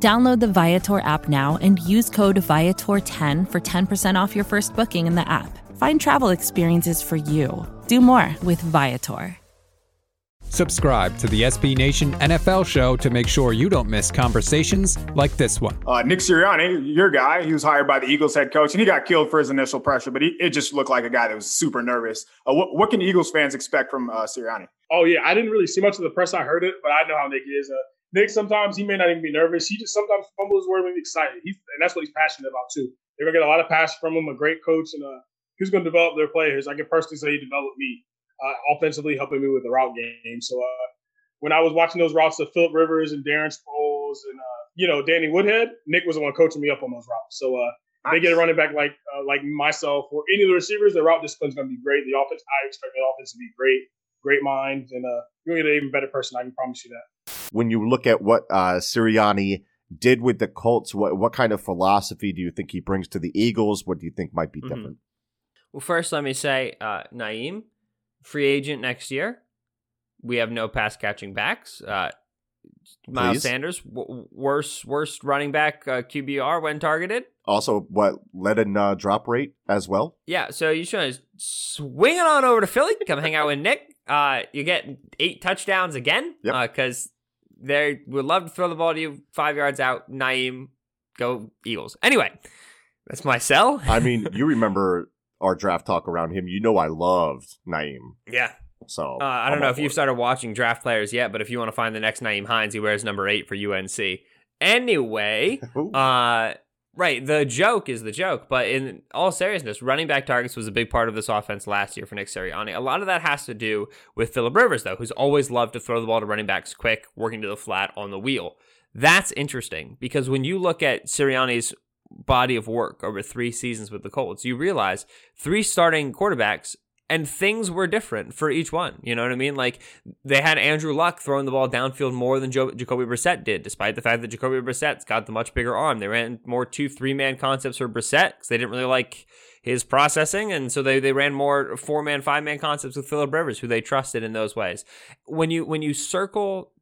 Download the Viator app now and use code Viator10 for 10% off your first booking in the app. Find travel experiences for you. Do more with Viator. Subscribe to the SB Nation NFL show to make sure you don't miss conversations like this one. Uh, Nick Sirianni, your guy, he was hired by the Eagles head coach, and he got killed for his initial pressure, but he, it just looked like a guy that was super nervous. Uh, what, what, can Eagles fans expect from uh, Sirianni? Oh, yeah. I didn't really see much of the press. I heard it, but I know how Nick is. Uh, Nick, sometimes he may not even be nervous. He just sometimes fumbles where he's excited. He's, and that's what he's passionate about, too. They're going to get a lot of passion from him, a great coach, and uh, he's going to develop their players. I can personally say he developed me uh, offensively, helping me with the route game. So, uh, when I was watching those routes of Philip Rivers and Darren Sproles and uh, you know Danny Woodhead, Nick was the one coaching me up on those routes. So uh, nice. they get a running back like uh, like myself or any of the receivers, the route discipline is going to be great. The offense, I expect the offense to be great, great mind, and uh, you're going to get an even better person. I can promise you that. When you look at what uh, Sirianni did with the Colts, what what kind of philosophy do you think he brings to the Eagles? What do you think might be mm-hmm. different? Well, first, let me say, uh, Nyheim, free agent next year we have no pass catching backs. Uh, Miles Please. Sanders, w- worst worst running back uh, QBR when targeted. Also, what led in uh, drop rate as well. Yeah, so you should swing it on over to Philly. Come hang out with Nick. Uh, you get eight touchdowns again. Because uh, they would love to throw the ball to you five yards out. Nyheim, go Eagles. Anyway, that's my sell. I mean, you remember our draft talk around him. You know, I loved Nyheim. Yeah, so uh, I don't know if you've started watching draft players yet, but if you want to find the next Nyheim Hines, he wears number eight for UNC. Anyway, uh, right, the joke is the joke, but in all seriousness, running back targets was a big part of this offense last year for Nick Sirianni. A lot of that has to do with Philip Rivers, though, who's always loved to throw the ball to running backs quick, working to the flat on the wheel. That's interesting because when you look at Sirianni's body of work over three seasons with the Colts, you realize three starting quarterbacks and things were different for each one. You know what I mean? Like they had Andrew Luck throwing the ball downfield more than jo- Jacoby Brissett did, despite the fact that Jacoby Brissett's got the much bigger arm. They ran more two three man concepts for Brissett because they didn't really like his processing, and so they they ran more four man five man concepts with Philip Rivers, who they trusted in those ways. When you when you circle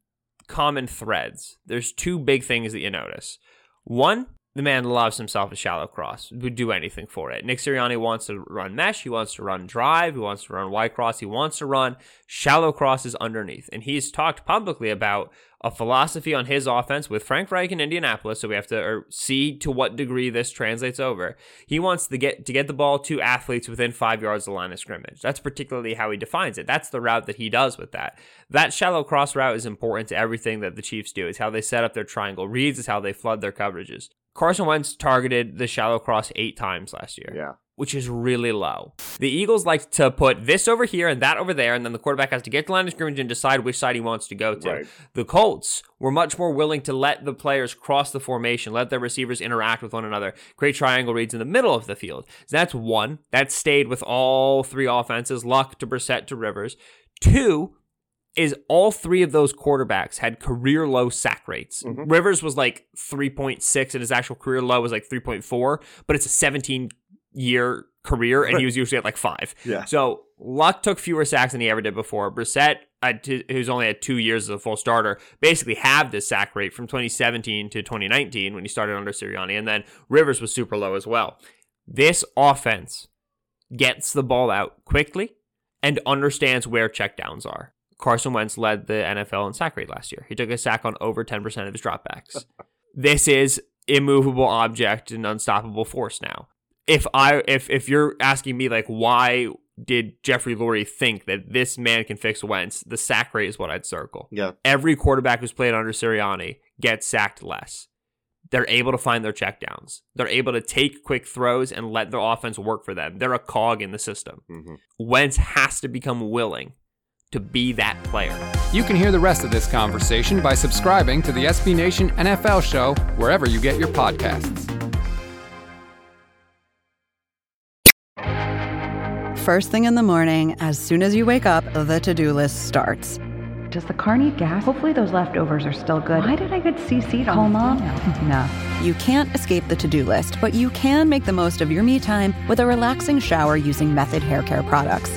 common threads, there's two big things that you notice. One, the man loves himself a shallow cross, would do anything for it. Nick Sirianni wants to run mesh, he wants to run drive, he wants to run Y cross, he wants to run shallow crosses underneath. And he's talked publicly about a philosophy on his offense with Frank Reich in Indianapolis, so we have to er, see to what degree this translates over. He wants to get to get the ball to athletes within five yards of the line of scrimmage. That's particularly how he defines it. That's the route that he does with that. That shallow cross route is important to everything that the Chiefs do. It's how they set up their triangle reads, it's how they flood their coverages. Carson Wentz targeted the shallow cross eight times last year. Yeah. Which is really low. The Eagles like to put this over here and that over there, and then the quarterback has to get to line of scrimmage and decide which side he wants to go to. Right. The Colts were much more willing to let the players cross the formation, let their receivers interact with one another, create triangle reads in the middle of the field. So that's one. That stayed with all three offenses, Luck to Brissett to Rivers. Two, is all three of those quarterbacks had career low sack rates. Mm-hmm. Rivers was like 3.6 and his actual career low was like 3.4, but it's a 17 year career and he was usually at like five. Yeah. So Luck took fewer sacks than he ever did before. Brissett, who's only had two years as a full starter, basically halved his sack rate from 2017 to 2019 when he started under Sirianni. And then Rivers was super low as well. This offense gets the ball out quickly and understands where checkdowns are. Carson Wentz led the NFL in sack rate last year. He took a sack on over 10% of his dropbacks. this is immovable object and unstoppable force now. If I if if you're asking me like why did Jeffrey Lurie think that this man can fix Wentz, the sack rate is what I'd circle. Yeah. Every quarterback who's played under Sirianni gets sacked less. They're able to find their checkdowns. They're able to take quick throws and let their offense work for them. They're a cog in the system. Mm-hmm. Wentz has to become willing to be that player. You can hear the rest of this conversation by subscribing to the SB Nation NFL show wherever you get your podcasts. First thing in the morning, as soon as you wake up, the to do list starts. Does the car need gas? Hopefully those leftovers are still good. Why did I get CC'd Call on mom? no. You can't escape the to do list, but you can make the most of your me time with a relaxing shower using Method Hair Care products.